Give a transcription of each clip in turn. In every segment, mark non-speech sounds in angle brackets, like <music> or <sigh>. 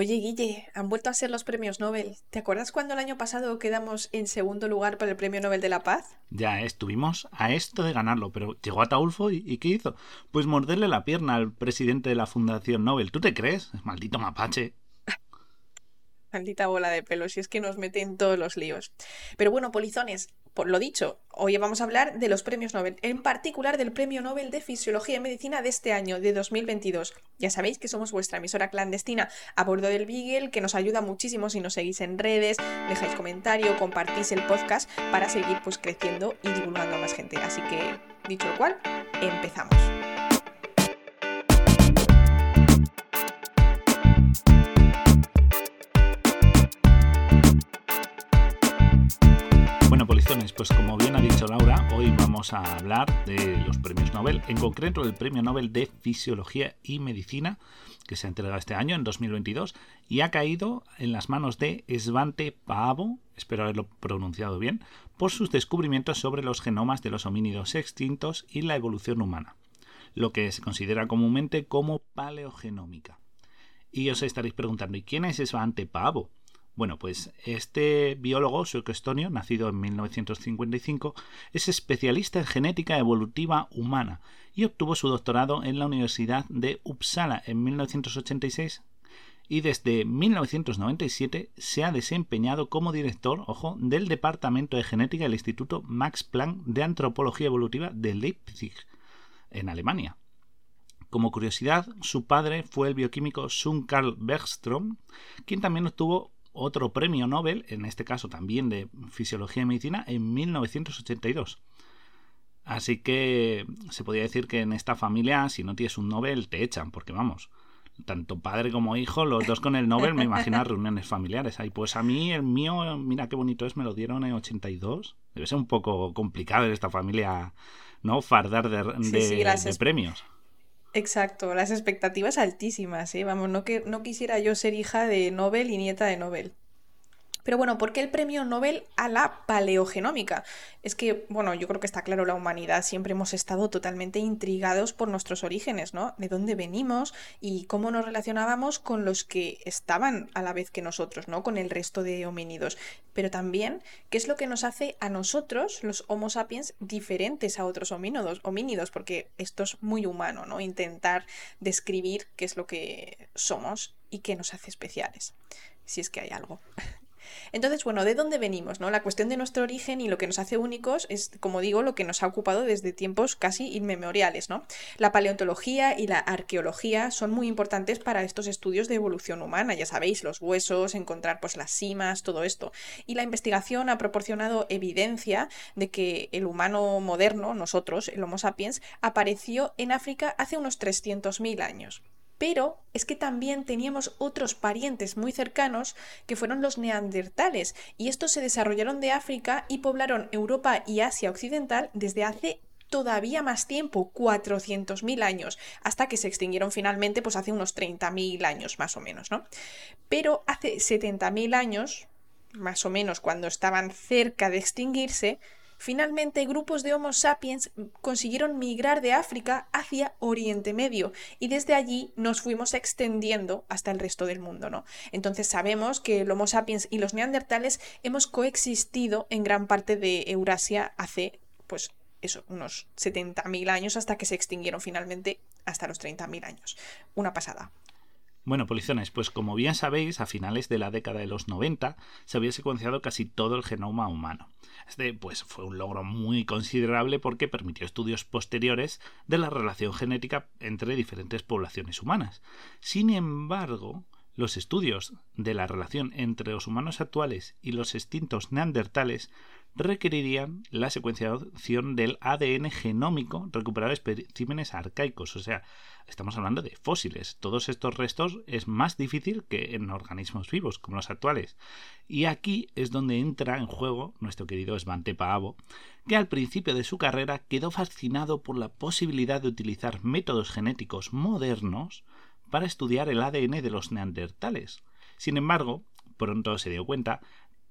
Oye, Guille, han vuelto a ser los premios Nobel. ¿Te acuerdas cuando el año pasado quedamos en segundo lugar para el Premio Nobel de la Paz? Ya, estuvimos a esto de ganarlo, pero llegó Ataulfo y, y ¿qué hizo? Pues morderle la pierna al presidente de la Fundación Nobel. ¿Tú te crees? Maldito mapache. Maldita bola de pelo, si es que nos mete en todos los líos. Pero bueno, polizones, por lo dicho, hoy vamos a hablar de los premios Nobel, en particular del Premio Nobel de Fisiología y Medicina de este año, de 2022. Ya sabéis que somos vuestra emisora clandestina a bordo del Beagle, que nos ayuda muchísimo si nos seguís en redes, dejáis comentario, compartís el podcast para seguir pues creciendo y divulgando a más gente. Así que, dicho lo cual, empezamos. Pues como bien ha dicho Laura, hoy vamos a hablar de los premios Nobel, en concreto el Premio Nobel de Fisiología y Medicina, que se ha entregado este año, en 2022, y ha caído en las manos de Svante Paavo, espero haberlo pronunciado bien, por sus descubrimientos sobre los genomas de los homínidos extintos y la evolución humana, lo que se considera comúnmente como paleogenómica. Y os estaréis preguntando, ¿y quién es Svante Paavo? Bueno, pues este biólogo sueco-estonio, nacido en 1955, es especialista en genética evolutiva humana y obtuvo su doctorado en la Universidad de Uppsala en 1986 y desde 1997 se ha desempeñado como director, ojo, del Departamento de Genética del Instituto Max Planck de Antropología Evolutiva de Leipzig, en Alemania. Como curiosidad, su padre fue el bioquímico Sun Karl Bergström, quien también obtuvo otro premio Nobel, en este caso también de Fisiología y Medicina, en 1982. Así que se podría decir que en esta familia, si no tienes un Nobel, te echan, porque vamos, tanto padre como hijo, los dos con el Nobel, me imagino reuniones familiares. Ahí, pues a mí, el mío, mira qué bonito es, me lo dieron en 82. Debe ser un poco complicado en esta familia, ¿no? Fardar de, de, Sí, de premios. Exacto, las expectativas altísimas, ¿eh? Vamos, no, que, no quisiera yo ser hija de Nobel y nieta de Nobel. Pero bueno, ¿por qué el premio Nobel a la paleogenómica? Es que, bueno, yo creo que está claro, la humanidad siempre hemos estado totalmente intrigados por nuestros orígenes, ¿no? De dónde venimos y cómo nos relacionábamos con los que estaban a la vez que nosotros, ¿no? Con el resto de homínidos. Pero también, ¿qué es lo que nos hace a nosotros, los Homo sapiens, diferentes a otros homínidos? homínidos? Porque esto es muy humano, ¿no? Intentar describir qué es lo que somos y qué nos hace especiales, si es que hay algo. Entonces, bueno, ¿de dónde venimos? ¿no? La cuestión de nuestro origen y lo que nos hace únicos es, como digo, lo que nos ha ocupado desde tiempos casi inmemoriales, ¿no? La paleontología y la arqueología son muy importantes para estos estudios de evolución humana, ya sabéis, los huesos, encontrar pues las cimas, todo esto. Y la investigación ha proporcionado evidencia de que el humano moderno, nosotros, el Homo sapiens, apareció en África hace unos 300.000 años. Pero es que también teníamos otros parientes muy cercanos que fueron los neandertales, y estos se desarrollaron de África y poblaron Europa y Asia Occidental desde hace todavía más tiempo, 400.000 años, hasta que se extinguieron finalmente, pues hace unos 30.000 años más o menos, ¿no? Pero hace 70.000 años, más o menos cuando estaban cerca de extinguirse, Finalmente, grupos de Homo sapiens consiguieron migrar de África hacia Oriente Medio y desde allí nos fuimos extendiendo hasta el resto del mundo, ¿no? Entonces sabemos que el Homo sapiens y los neandertales hemos coexistido en gran parte de Eurasia hace, pues, eso, unos 70.000 años hasta que se extinguieron finalmente hasta los 30.000 años. Una pasada. Bueno, polizones, pues como bien sabéis, a finales de la década de los 90 se había secuenciado casi todo el genoma humano. Este pues fue un logro muy considerable porque permitió estudios posteriores de la relación genética entre diferentes poblaciones humanas. Sin embargo, los estudios de la relación entre los humanos actuales y los extintos neandertales requerirían la secuenciación del ADN genómico recuperado de especímenes arcaicos, o sea, estamos hablando de fósiles. Todos estos restos es más difícil que en organismos vivos como los actuales. Y aquí es donde entra en juego nuestro querido Svante Paavo, que al principio de su carrera quedó fascinado por la posibilidad de utilizar métodos genéticos modernos para estudiar el ADN de los neandertales. Sin embargo, pronto se dio cuenta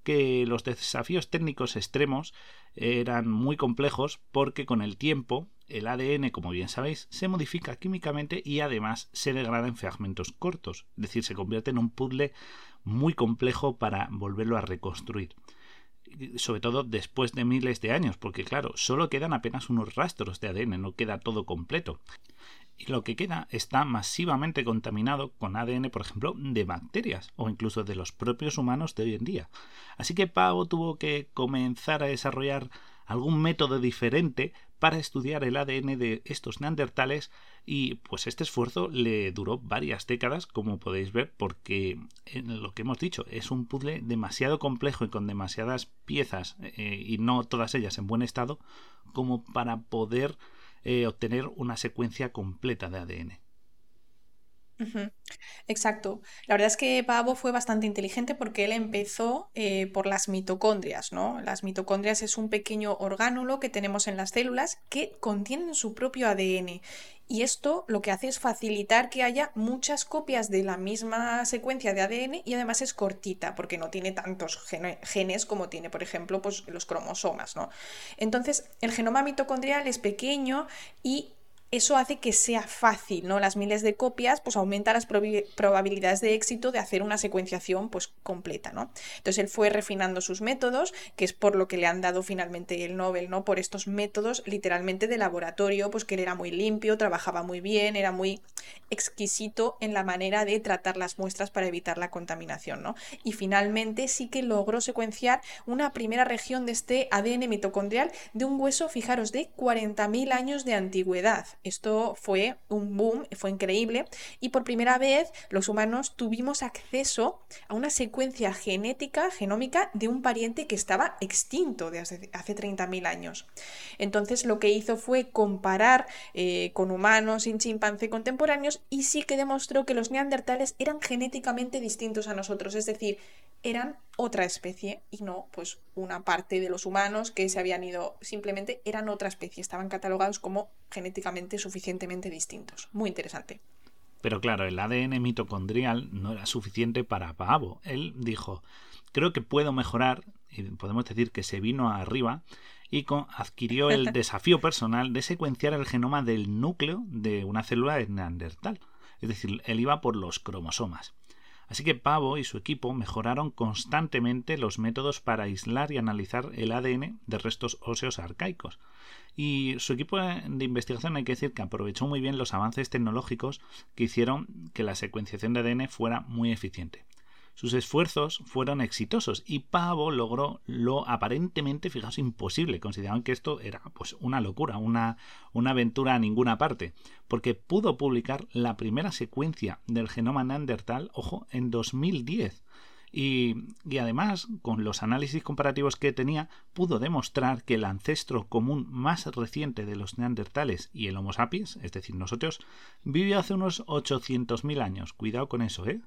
que los desafíos técnicos extremos eran muy complejos porque con el tiempo el ADN, como bien sabéis, se modifica químicamente y además se degrada en fragmentos cortos, es decir, se convierte en un puzzle muy complejo para volverlo a reconstruir sobre todo después de miles de años, porque claro, solo quedan apenas unos rastros de ADN, no queda todo completo. Y lo que queda está masivamente contaminado con ADN, por ejemplo, de bacterias o incluso de los propios humanos de hoy en día. Así que Pavo tuvo que comenzar a desarrollar algún método diferente para estudiar el ADN de estos neandertales y pues este esfuerzo le duró varias décadas como podéis ver porque en lo que hemos dicho es un puzzle demasiado complejo y con demasiadas piezas eh, y no todas ellas en buen estado como para poder eh, obtener una secuencia completa de ADN. Exacto. La verdad es que Pavo fue bastante inteligente porque él empezó eh, por las mitocondrias, ¿no? Las mitocondrias es un pequeño orgánulo que tenemos en las células que contienen su propio ADN. Y esto lo que hace es facilitar que haya muchas copias de la misma secuencia de ADN y además es cortita porque no tiene tantos genes como tiene, por ejemplo, pues, los cromosomas, ¿no? Entonces, el genoma mitocondrial es pequeño y eso hace que sea fácil, ¿no? Las miles de copias, pues aumenta las probabilidades de éxito de hacer una secuenciación, pues completa, ¿no? Entonces él fue refinando sus métodos, que es por lo que le han dado finalmente el Nobel, ¿no? Por estos métodos literalmente de laboratorio, pues que él era muy limpio, trabajaba muy bien, era muy exquisito en la manera de tratar las muestras para evitar la contaminación, ¿no? Y finalmente sí que logró secuenciar una primera región de este ADN mitocondrial de un hueso, fijaros, de 40.000 años de antigüedad. Esto fue un boom, fue increíble y por primera vez los humanos tuvimos acceso a una secuencia genética, genómica de un pariente que estaba extinto desde hace 30.000 años. Entonces lo que hizo fue comparar eh, con humanos y chimpancé contemporáneos y sí que demostró que los neandertales eran genéticamente distintos a nosotros, es decir, eran otra especie y no pues una parte de los humanos que se habían ido, simplemente eran otra especie, estaban catalogados como genéticamente suficientemente distintos. Muy interesante. Pero claro, el ADN mitocondrial no era suficiente para Pavo. Él dijo, creo que puedo mejorar, y podemos decir que se vino arriba, y adquirió el <laughs> desafío personal de secuenciar el genoma del núcleo de una célula de Neandertal. Es decir, él iba por los cromosomas. Así que Pavo y su equipo mejoraron constantemente los métodos para aislar y analizar el ADN de restos óseos arcaicos. Y su equipo de investigación hay que decir que aprovechó muy bien los avances tecnológicos que hicieron que la secuenciación de ADN fuera muy eficiente. Sus esfuerzos fueron exitosos y Pavo logró lo aparentemente, fijaos, imposible. Consideraban que esto era pues una locura, una, una aventura a ninguna parte, porque pudo publicar la primera secuencia del genoma neandertal, ojo, en 2010. Y, y, además, con los análisis comparativos que tenía, pudo demostrar que el ancestro común más reciente de los neandertales y el Homo sapiens, es decir, nosotros, vivió hace unos 800.000 años. Cuidado con eso, ¿eh?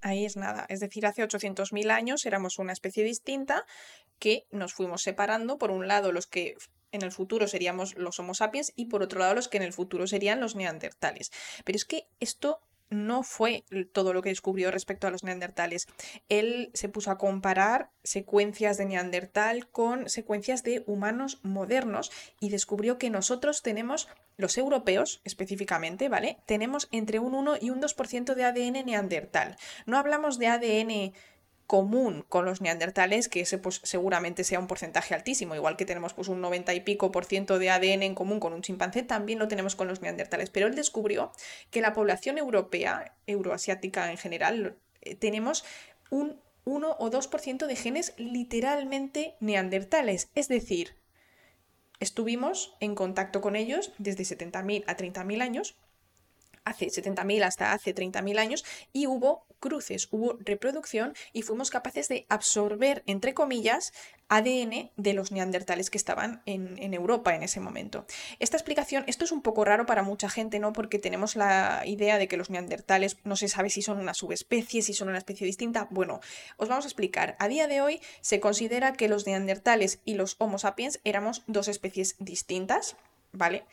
Ahí es nada. Es decir, hace 800.000 años éramos una especie distinta que nos fuimos separando. Por un lado, los que en el futuro seríamos los Homo sapiens y por otro lado, los que en el futuro serían los neandertales. Pero es que esto no fue todo lo que descubrió respecto a los neandertales. Él se puso a comparar secuencias de neandertal con secuencias de humanos modernos y descubrió que nosotros tenemos, los europeos específicamente, ¿vale? Tenemos entre un 1 y un 2% de ADN neandertal. No hablamos de ADN común con los neandertales, que ese pues seguramente sea un porcentaje altísimo, igual que tenemos pues un 90 y pico por ciento de ADN en común con un chimpancé, también lo tenemos con los neandertales. Pero él descubrió que la población europea, euroasiática en general, eh, tenemos un 1 o 2% de genes literalmente neandertales, es decir, estuvimos en contacto con ellos desde 70.000 a 30.000 años hace 70.000 hasta hace 30.000 años y hubo cruces, hubo reproducción y fuimos capaces de absorber, entre comillas, ADN de los neandertales que estaban en, en, Europa en ese momento. Esta explicación, esto es un poco raro para mucha gente, ¿no? Porque tenemos la idea de que los neandertales no se sabe si son una subespecie, si son una especie distinta. Bueno, os vamos a explicar. A día de hoy se considera que los neandertales y los Homo sapiens éramos dos especies distintas, ¿vale?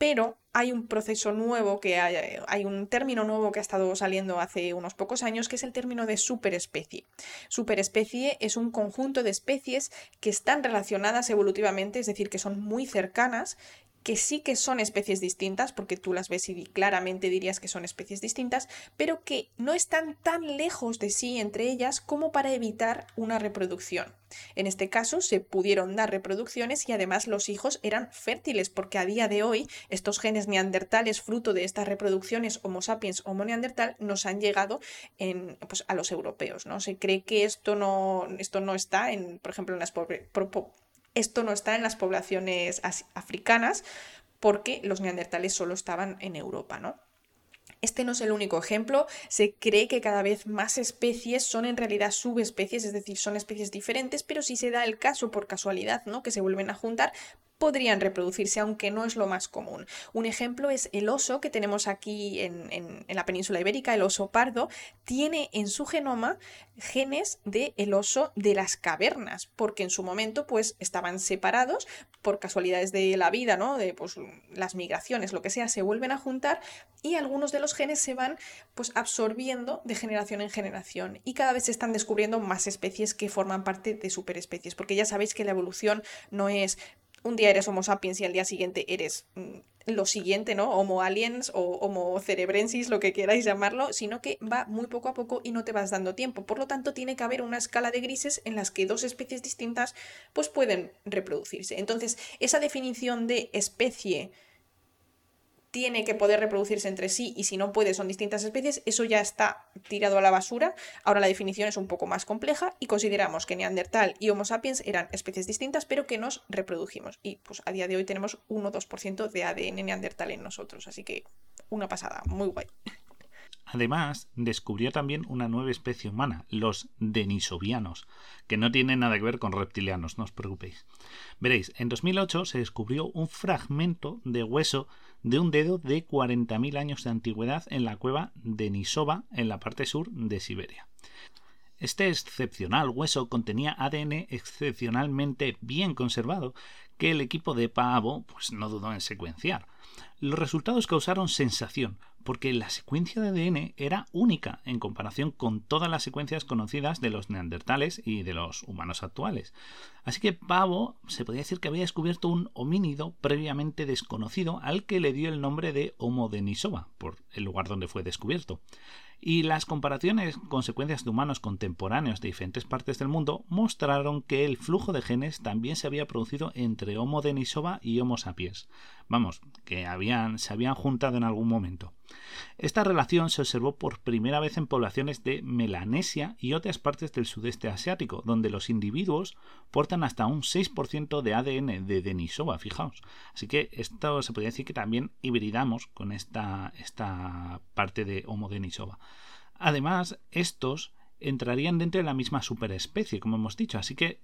Pero hay un proceso nuevo, que hay, un término nuevo que ha estado saliendo hace unos pocos años, que es el término de superespecie. Superespecie es un conjunto de especies que están relacionadas evolutivamente, es decir, que son muy cercanas que sí que son especies distintas, porque tú las ves y claramente dirías que son especies distintas, pero que no están tan lejos de sí entre ellas como para evitar una reproducción. En este caso se pudieron dar reproducciones y además los hijos eran fértiles, porque a día de hoy estos genes neandertales, fruto de estas reproducciones Homo sapiens Homo neandertal, nos han llegado pues, a los europeos. ¿no? Se cree que esto no, esto no está, en, por ejemplo, en las esto no está en las poblaciones africanas porque los neandertales solo estaban en Europa, ¿no? Este no es el único ejemplo, se cree que cada vez más especies son en realidad subespecies, es decir, son especies diferentes, pero si se da el caso por casualidad, ¿no? Que se vuelven a juntar, podrían reproducirse, aunque no es lo más común. Un ejemplo es el oso que tenemos aquí en, la península ibérica, el oso pardo, tiene en su genoma genes del el oso de las cavernas, porque en su momento pues estaban separados por casualidades de la vida, ¿no? De pues, las migraciones, lo que sea, se vuelven a juntar y algunos de los genes se van pues absorbiendo de generación en generación y cada vez se están descubriendo más especies que forman parte de superespecies, porque ya sabéis que la evolución no es un día eres Homo sapiens y al día siguiente eres mm, lo siguiente, ¿no? Homo aliens o Homo cerebrensis, lo que queráis llamarlo, sino que va muy poco a poco y no te vas dando tiempo. Por lo tanto, tiene que haber una escala de grises en las que dos especies distintas pues pueden reproducirse. Entonces, esa definición de especie tiene que poder reproducirse entre sí y si no puede son distintas especies, eso ya está tirado a la basura. Ahora la definición es un poco más compleja y consideramos que Neandertal y Homo sapiens eran especies distintas pero que nos reprodujimos. Y pues a día de hoy tenemos 1-2% de ADN neandertal en nosotros, así que una pasada, muy guay. Además, descubrió también una nueva especie humana, los denisovianos, que no tienen nada que ver con reptilianos, no os preocupéis. Veréis, en 2008 se descubrió un fragmento de hueso de un dedo de 40.000 años de antigüedad en la cueva de Nisova, en la parte sur de Siberia. Este excepcional hueso contenía ADN excepcionalmente bien conservado que el equipo de Paavo pues, no dudó en secuenciar. Los resultados causaron sensación, porque la secuencia de ADN era única en comparación con todas las secuencias conocidas de los neandertales y de los humanos actuales. Así que Pavo se podía decir que había descubierto un homínido previamente desconocido al que le dio el nombre de Homo denisova, por el lugar donde fue descubierto. Y las comparaciones con secuencias de humanos contemporáneos de diferentes partes del mundo mostraron que el flujo de genes también se había producido entre Homo denisova y Homo sapiens. Vamos, que habían, se habían juntado en algún momento. Esta relación se observó por primera vez en poblaciones de Melanesia y otras partes del sudeste asiático, donde los individuos portan hasta un 6% de ADN de Denisova, fijaos. Así que esto se podría decir que también hibridamos con esta, esta parte de Homo Denisova. Además, estos entrarían dentro de la misma superespecie, como hemos dicho, así que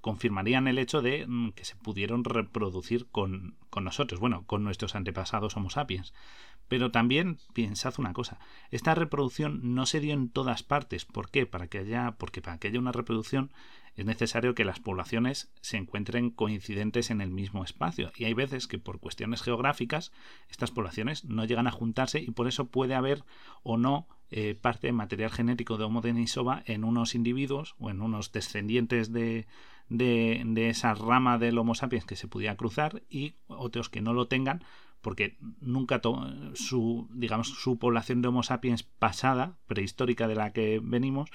confirmarían el hecho de mm, que se pudieron reproducir con, con, nosotros, bueno, con nuestros antepasados Homo sapiens. Pero también pensad una cosa, esta reproducción no se dio en todas partes. ¿Por qué? Para que haya, porque para que haya una reproducción es necesario que las poblaciones se encuentren coincidentes en el mismo espacio. Y hay veces que por cuestiones geográficas estas poblaciones no llegan a juntarse y por eso puede haber o no eh, parte de material genético de Homo denisova en unos individuos o en unos descendientes de, de, de esa rama del Homo sapiens que se pudiera cruzar y otros que no lo tengan porque nunca su digamos su población de Homo sapiens pasada prehistórica de la que venimos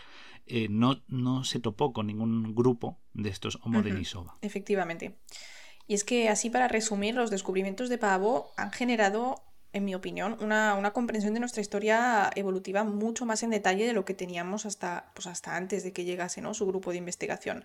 eh, no, no se topó con ningún grupo de estos Homo denisova. Efectivamente. Y es que así para resumir, los descubrimientos de Pavo han generado, en mi opinión, una, una, comprensión de nuestra historia evolutiva mucho más en detalle de lo que teníamos hasta, pues hasta antes de que llegase ¿no? su grupo de investigación.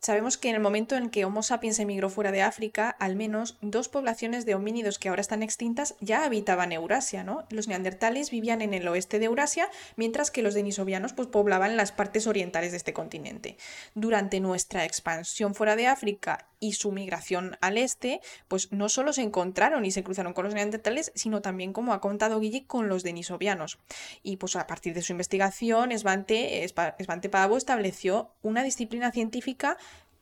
Sabemos que en el momento en que Homo sapiens emigró fuera de África, al menos dos poblaciones de homínidos que ahora están extintas ya habitaban Eurasia, ¿no? Los neandertales vivían en el oeste de Eurasia, mientras que los denisovianos pues, poblaban las partes orientales de este continente. Durante nuestra expansión fuera de África y su migración al este, pues no solo se encontraron y se cruzaron con los neandertales, sino también, como ha contado Guille, con los denisovianos. Y pues a partir de su investigación, Svante, Svante Pavo estableció una disciplina científica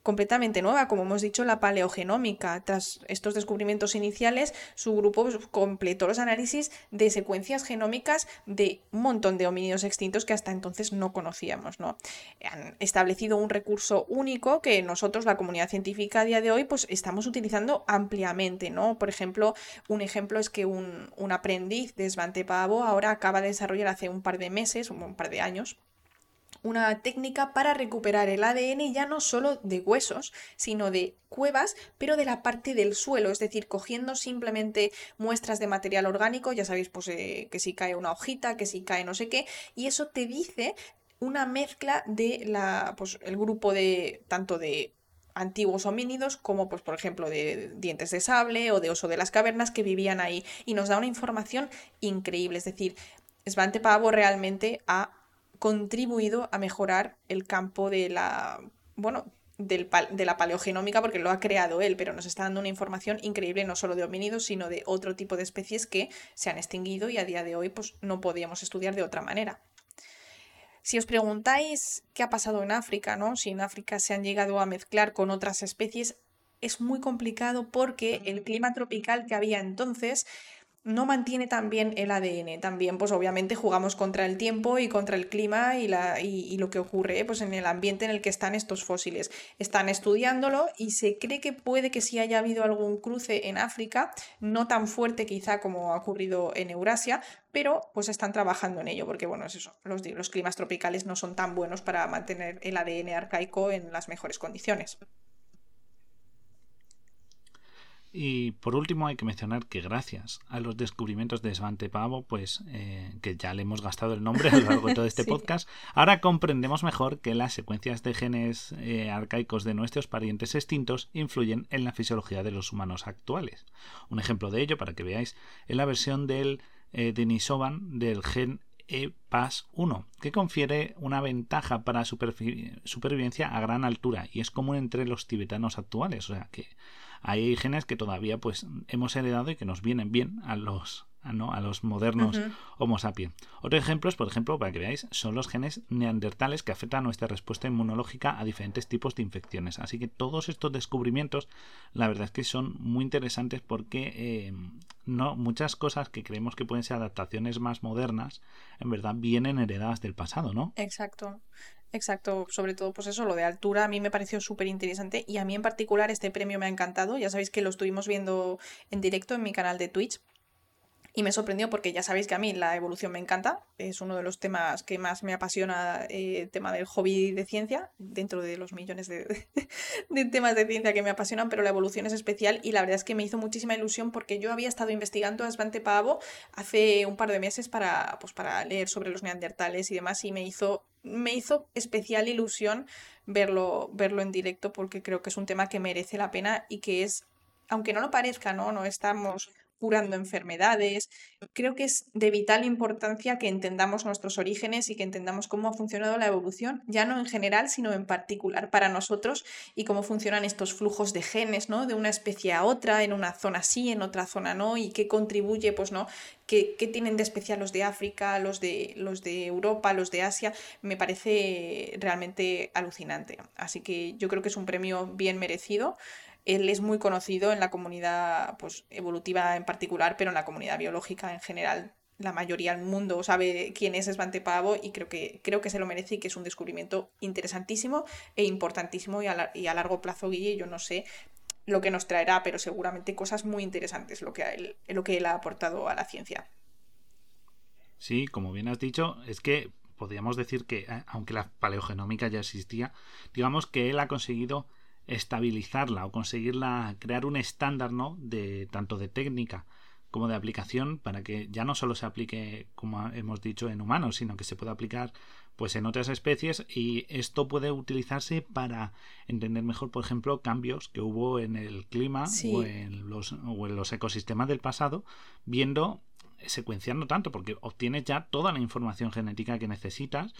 completamente nueva, como hemos dicho, la paleogenómica. Tras estos descubrimientos iniciales, su grupo pues, completó los análisis de secuencias genómicas de un montón de homínidos extintos que hasta entonces no conocíamos. ¿no? Han establecido un recurso único que nosotros, la comunidad científica a día de hoy, pues estamos utilizando ampliamente. ¿no? Por ejemplo, un ejemplo es que un, un aprendiz de Svante Pavo ahora acaba de desarrollar hace un par de meses, un par de años, una técnica para recuperar el ADN ya no solo de huesos, sino de cuevas, pero de la parte del suelo, es decir, cogiendo simplemente muestras de material orgánico, ya sabéis, pues eh, que si cae una hojita, que si cae no sé qué, y eso te dice una mezcla de la, pues, el grupo de tanto de antiguos homínidos como pues por ejemplo de dientes de sable o de oso de las cavernas que vivían ahí y nos da una información increíble, es decir, Svante Pavo realmente ha contribuido a mejorar el campo de la, bueno, del, de la paleogenómica porque lo ha creado él, pero nos está dando una información increíble no solo de homínidos, sino de otro tipo de especies que se han extinguido y a día de hoy pues no podíamos estudiar de otra manera. Si os preguntáis qué ha pasado en África, ¿no? Si en África se han llegado a mezclar con otras especies, es muy complicado porque el clima tropical que había entonces no mantiene también el ADN. También, pues obviamente jugamos contra el tiempo y contra el clima y, la, y, lo que ocurre pues, en el ambiente en el que están estos fósiles. Están estudiándolo y se cree que puede que sí haya habido algún cruce en África, no tan fuerte quizá como ha ocurrido en Eurasia, pero pues están trabajando en ello, porque bueno, es eso, los climas tropicales no son tan buenos para mantener el ADN arcaico en las mejores condiciones. Y por último hay que mencionar que gracias a los descubrimientos de Svante Pavo, pues eh, que ya le hemos gastado el nombre a lo largo de todo este <laughs> podcast, ahora comprendemos mejor que las secuencias de genes eh, arcaicos de nuestros parientes extintos influyen en la fisiología de los humanos actuales. Un ejemplo de ello, para que veáis, es la versión del eh, Denisovan del gen EPAS1, que confiere una ventaja para supervivencia a gran altura y es común entre los tibetanos actuales, o sea que hay genes que todavía pues hemos heredado y que nos vienen bien a los a los modernos Homo sapiens. Otro ejemplo es, por ejemplo, para que veáis, son los genes neandertales que afectan a nuestra respuesta inmunológica a diferentes tipos de infecciones. Así que todos estos descubrimientos, la verdad es que son muy interesantes porque eh, no muchas cosas que creemos que pueden ser adaptaciones más modernas, en verdad vienen heredadas del pasado, ¿no? Exacto. Exacto, sobre todo pues eso, lo de altura a mí me pareció súper interesante y a mí en particular este premio me ha encantado, ya sabéis que lo estuvimos viendo en directo en mi canal de Twitch y me sorprendió porque ya sabéis que a mí la evolución me encanta, es uno de los temas que más me apasiona, eh, el tema del hobby de ciencia, dentro de los millones de, <laughs> de, temas de ciencia que me apasionan, pero la evolución es especial y la verdad es que me hizo muchísima ilusión porque yo había estado investigando a Svante Pavo hace un par de meses para, pues, para leer sobre los neandertales y demás y me hizo me hizo especial ilusión verlo, verlo en directo porque creo que es un tema que merece la pena y que es, aunque no lo parezca, ¿no? No estamos curando enfermedades. Creo que es de vital importancia que entendamos nuestros orígenes y que entendamos cómo ha funcionado la evolución, ya no en general, sino en particular para nosotros y cómo funcionan estos flujos de genes, ¿no? De una especie a otra, en una zona sí, en otra zona no, y qué contribuye, pues, ¿no? ¿Qué, qué tienen de especial los de África, los de, los de Europa, los de Asia? Me parece realmente alucinante. Así que yo creo que es un premio bien merecido. Él es muy conocido en la comunidad pues, evolutiva en particular, pero en la comunidad biológica en general. La mayoría del mundo sabe quién es Svante Pavo y creo que, creo que se lo merece y que es un descubrimiento interesantísimo e importantísimo y a, largo plazo, Guille, yo no sé lo que nos traerá, pero seguramente cosas muy interesantes lo que, él, lo que él ha aportado a la ciencia. Sí, como bien has dicho, es que podríamos decir que, eh, aunque la paleogenómica ya existía, digamos que él ha conseguido estabilizarla o conseguirla, crear un estándar, ¿no? De tanto de técnica como de aplicación para que ya no solo se aplique, como hemos dicho, en humanos, sino que se pueda aplicar pues en otras especies y esto puede utilizarse para entender mejor, por ejemplo, cambios que hubo en el clima o, en los, o en los ecosistemas del pasado, viendo secuenciando tanto, porque obtienes ya toda la información genética que necesitas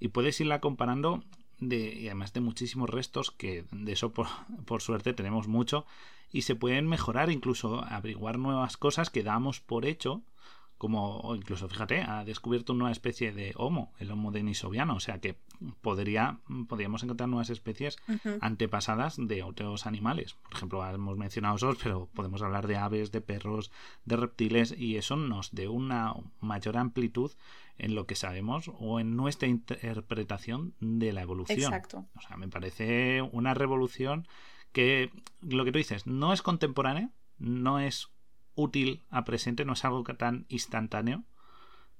y puedes irla comparando de, y además de muchísimos restos, que de eso por, por, suerte tenemos mucho, y se pueden mejorar, incluso averiguar nuevas cosas que damos por hecho, como incluso, fíjate, ha descubierto una especie de Homo, el Homo denisoviano, o sea que podría, podríamos encontrar nuevas especies antepasadas de otros animales. Por ejemplo, hemos mencionado osos, pero podemos hablar de aves, de perros, de reptiles, y eso nos da una mayor amplitud en lo que sabemos o en nuestra interpretación de la evolución. Exacto. O sea, me parece una revolución que, lo que tú dices, no es contemporánea, no es útil a presente, no es algo tan instantáneo,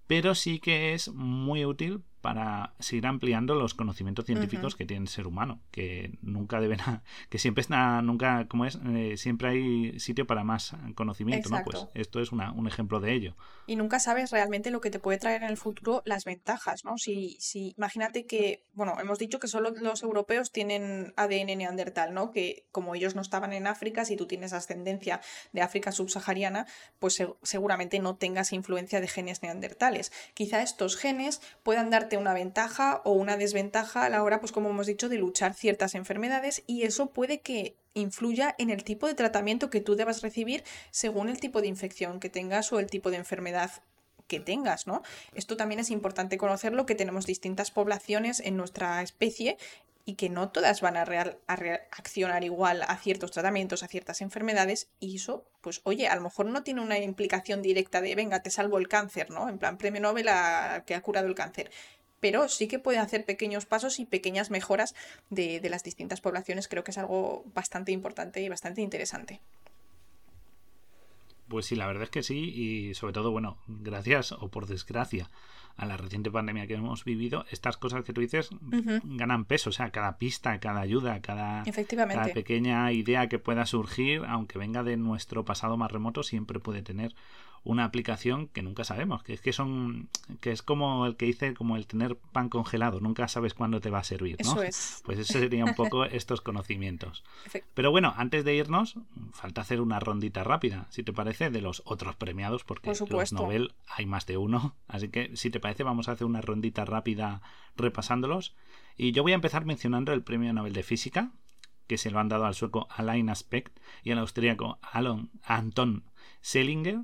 pero sí que es muy útil para seguir ampliando los conocimientos científicos que tiene el ser humano, que nunca deben, <laughs> que siempre está, nunca, como es, eh, siempre hay sitio para más conocimiento, ¿no? Pues esto es un ejemplo de ello. Y nunca sabes realmente lo que te puede traer en el futuro las ventajas, ¿no? Si, si imagínate que, bueno, hemos dicho que solo los europeos tienen ADN neandertal, ¿no? Que como ellos no estaban en África, si tú tienes ascendencia de África subsahariana, pues seguramente no tengas influencia de genes neandertales. Quizá estos genes puedan darte una ventaja o una desventaja a la hora, pues como hemos dicho, de luchar ciertas enfermedades y eso puede que influya en el tipo de tratamiento que tú debas recibir según el tipo de infección que tengas o el tipo de enfermedad que tengas, ¿no? Esto también es importante conocerlo, que tenemos distintas poblaciones en nuestra especie y que no todas van a, reaccionar igual a ciertos tratamientos, a ciertas enfermedades, y eso, pues oye, a lo mejor no tiene una implicación directa de, venga, te salvo el cáncer, ¿no? En plan, premio Nobel que ha curado el cáncer pero sí que puede hacer pequeños pasos y pequeñas mejoras de, las distintas poblaciones. Creo que es algo bastante importante y bastante interesante. Pues sí, la verdad es que sí, y sobre todo, bueno, gracias o por desgracia a la reciente pandemia que hemos vivido, estas cosas que tú dices ganan peso, o sea, cada pista, cada ayuda, cada, cada pequeña idea que pueda surgir, aunque venga de nuestro pasado más remoto, siempre puede tener una aplicación que nunca sabemos, que es que son que es como el que dice como el tener pan congelado, nunca sabes cuándo te va a servir, ¿no? Eso es. Pues eso sería un poco <laughs> estos conocimientos. Pero bueno, antes de irnos, falta hacer una rondita rápida, si te parece, de los otros premiados, porque los Nobel hay más de uno, <laughs> así que si te parece vamos a hacer una rondita rápida repasándolos. Y yo voy a empezar mencionando el Premio Nobel de Física, que se lo han dado al sueco Alain Aspect y al austríaco Alon, Anton Selinger,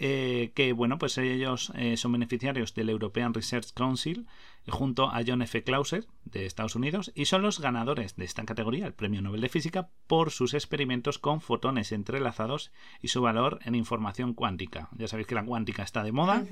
eh, que bueno, pues ellos eh, son beneficiarios del European Research Council junto a John F. Clauser de Estados Unidos y son los ganadores de esta categoría, el Premio Nobel de Física, por sus experimentos con fotones entrelazados y su valor en información cuántica. Ya sabéis que la cuántica está de moda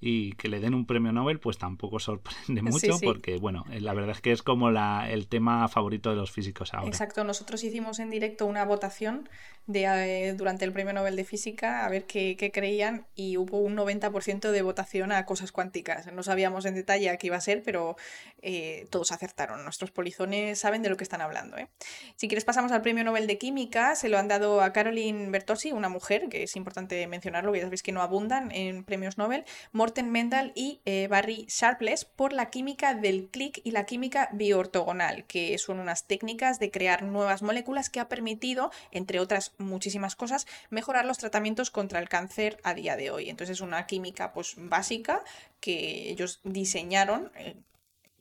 y que le den un premio Nobel pues tampoco sorprende mucho porque bueno, eh, la verdad es que es como la, el tema favorito de los físicos ahora. Exacto, nosotros hicimos en directo una votación de, durante el Premio Nobel de Física a ver qué, qué creían y hubo un 90% de votación a cosas cuánticas. No sabíamos en detalle a qué iba a ser, pero eh, todos acertaron. Nuestros polizones saben de lo que están hablando. ¿eh? Si quieres pasamos al Premio Nobel de Química, se lo han dado a Caroline Bertossi, una mujer, que es importante mencionarlo, ya sabéis que no abundan en premios Nobel, Morten Mendel y eh, Barry Sharpless por la química del clic y la química bioortogonal, que son unas técnicas de crear nuevas moléculas que ha permitido, entre otras muchísimas cosas, mejorar los tratamientos contra el cáncer a día de hoy. Entonces es una química pues básica que ellos diseñaron eh,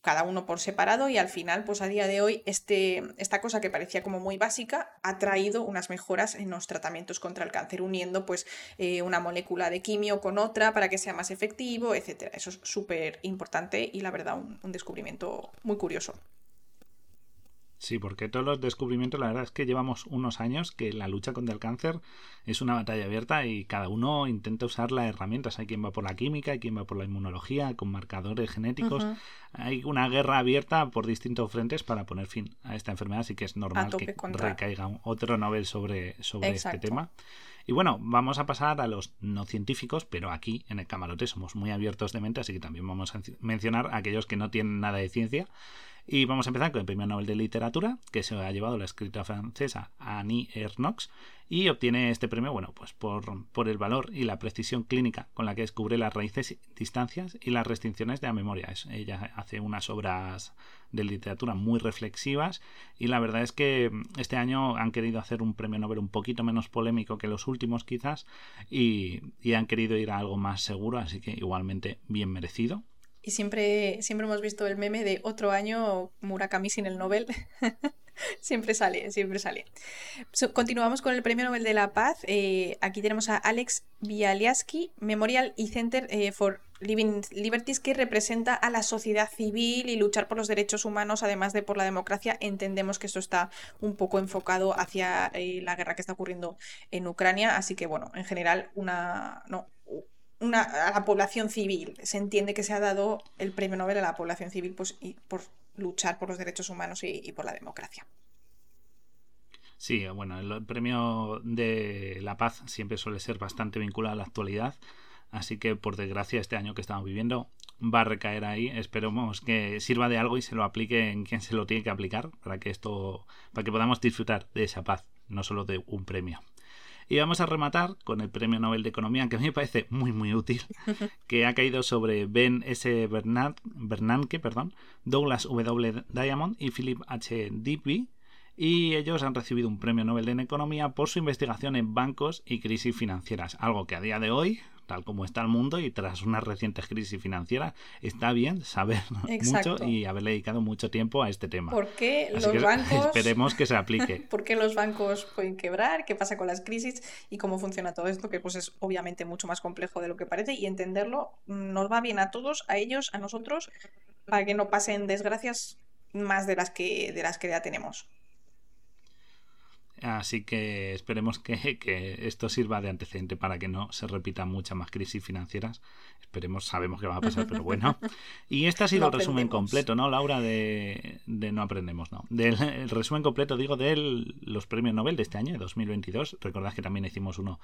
cada uno por separado y al final, pues a día de hoy, este, esta cosa que parecía como muy básica ha traído unas mejoras en los tratamientos contra el cáncer, uniendo pues eh, una molécula de quimio con otra para que sea más efectivo, etc. Eso es súper importante y la verdad un descubrimiento muy curioso. Sí, porque todos los descubrimientos, la verdad es que llevamos unos años que la lucha contra el cáncer es una batalla abierta y cada uno intenta usar las herramientas. Hay quien va por la química, hay quien va por la inmunología, con marcadores genéticos. Hay una guerra abierta por distintos frentes para poner fin a esta enfermedad, así que es normal que recaiga otro Nobel sobre, sobre este tema. Y bueno, vamos a pasar a los no científicos, pero aquí en el camarote somos muy abiertos de mente, así que también vamos a mencionar a aquellos que no tienen nada de ciencia y vamos a empezar con el Premio Nobel de Literatura, que se ha llevado la escritora francesa Annie Ernaux, y obtiene este premio, bueno, pues por, por, el valor y la precisión clínica con la que descubre las raíces, distancias y las restricciones de la memoria. ella hace unas obras de literatura muy reflexivas y la verdad es que este año han querido hacer un premio Nobel un poquito menos polémico que los últimos quizás y, y han querido ir a algo más seguro, así que igualmente bien merecido. Y siempre, siempre hemos visto el meme de otro año Murakami sin el Nobel. <laughs> Siempre sale, siempre sale. continuamos con el Premio Nobel de la Paz. Eh, aquí tenemos a Alex Bialyaski, Memorial y Center eh, for Living Liberties, que representa a la sociedad civil y luchar por los derechos humanos, además de por la democracia. Entendemos que esto está un poco enfocado hacia eh, la guerra que está ocurriendo en Ucrania. Así que, bueno, en general, una. No, una, a la población civil. Se entiende que se ha dado el premio Nobel a la población civil pues, y por luchar por los derechos humanos y, por la democracia. Sí, bueno, el premio de la paz siempre suele ser bastante vinculado a la actualidad, así que por desgracia este año que estamos viviendo va a recaer ahí. Esperemos que sirva de algo y se lo aplique en quien se lo tiene que aplicar para que esto, para que podamos disfrutar de esa paz, no solo de un premio. Y vamos a rematar con el Premio Nobel de Economía, que a mí me parece muy, muy útil, <laughs> que ha caído sobre Ben S. Bernanke, perdón, Douglas W. Diamond y Philip H. Digby, y ellos han recibido un premio Nobel de Economía por su investigación en bancos y crisis financieras, algo que a día de hoy tal como está el mundo y tras una reciente crisis financiera, está bien saber <laughs> mucho y haberle dedicado mucho tiempo a este tema. ¿Por qué los <laughs> bancos... Esperemos que se <laughs> aplique. ¿Por qué los bancos pueden quebrar? ¿Qué pasa con las crisis? Y cómo funciona todo esto, que pues es obviamente mucho más complejo de lo que parece y entenderlo nos va bien a todos, a ellos, a nosotros, para que no pasen desgracias más de las que, de las que ya tenemos. Así que esperemos que, esto sirva de antecedente para que no se repitan muchas más crisis financieras. Esperemos, sabemos que va a pasar, pero bueno. Y este ha sido el resumen completo, ¿no, Laura? De, No Aprendemos, ¿no? Del el resumen completo, digo, de los premios Nobel de este año, de 2022. Recordad que también hicimos uno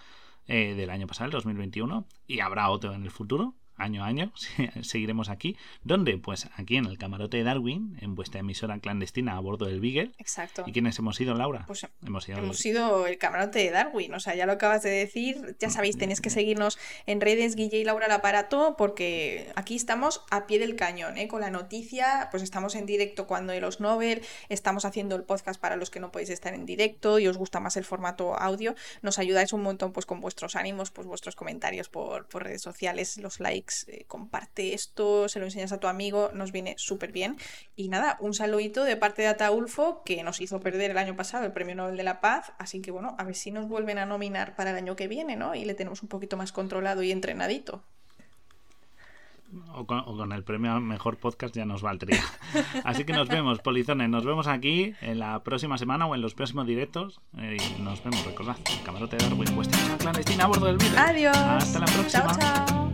eh, del año pasado, el 2021, y habrá otro en el futuro año a año, <laughs> seguiremos aquí. ¿Dónde? Pues aquí en el camarote de Darwin, en vuestra emisora clandestina a bordo del Beagle. Exacto. ¿Y quiénes hemos sido, Laura? Pues hemos sido, hemos sido el camarote de Darwin, o sea, ya lo acabas de decir. Ya sabéis, tenéis que seguirnos en redes Guille y Laura el aparato, porque aquí estamos a pie del cañón, ¿eh? con la noticia, pues estamos en directo cuando hay los Nobel, estamos haciendo el podcast para los que no podéis estar en directo y os gusta más el formato audio. Nos ayudáis un montón pues con vuestros ánimos, pues vuestros comentarios por, por redes sociales, los likes eh, comparte esto, se lo enseñas a tu amigo, nos viene súper bien. Y nada, un saludito de parte de Ataulfo, que nos hizo perder el año pasado el Premio Nobel de la Paz, así que bueno, a ver si nos vuelven a nominar para el año que viene, ¿no? Y le tenemos un poquito más controlado y entrenadito o con, el premio al mejor podcast ya nos valdría. <laughs> Así que nos vemos, polizones. Nos vemos aquí en la próxima semana o en los próximos directos. Eh, y nos vemos, recordad, camarote de Darwin, vuestra clandestina a bordo del vídeo. Adiós. Hasta la próxima. Chao, chao.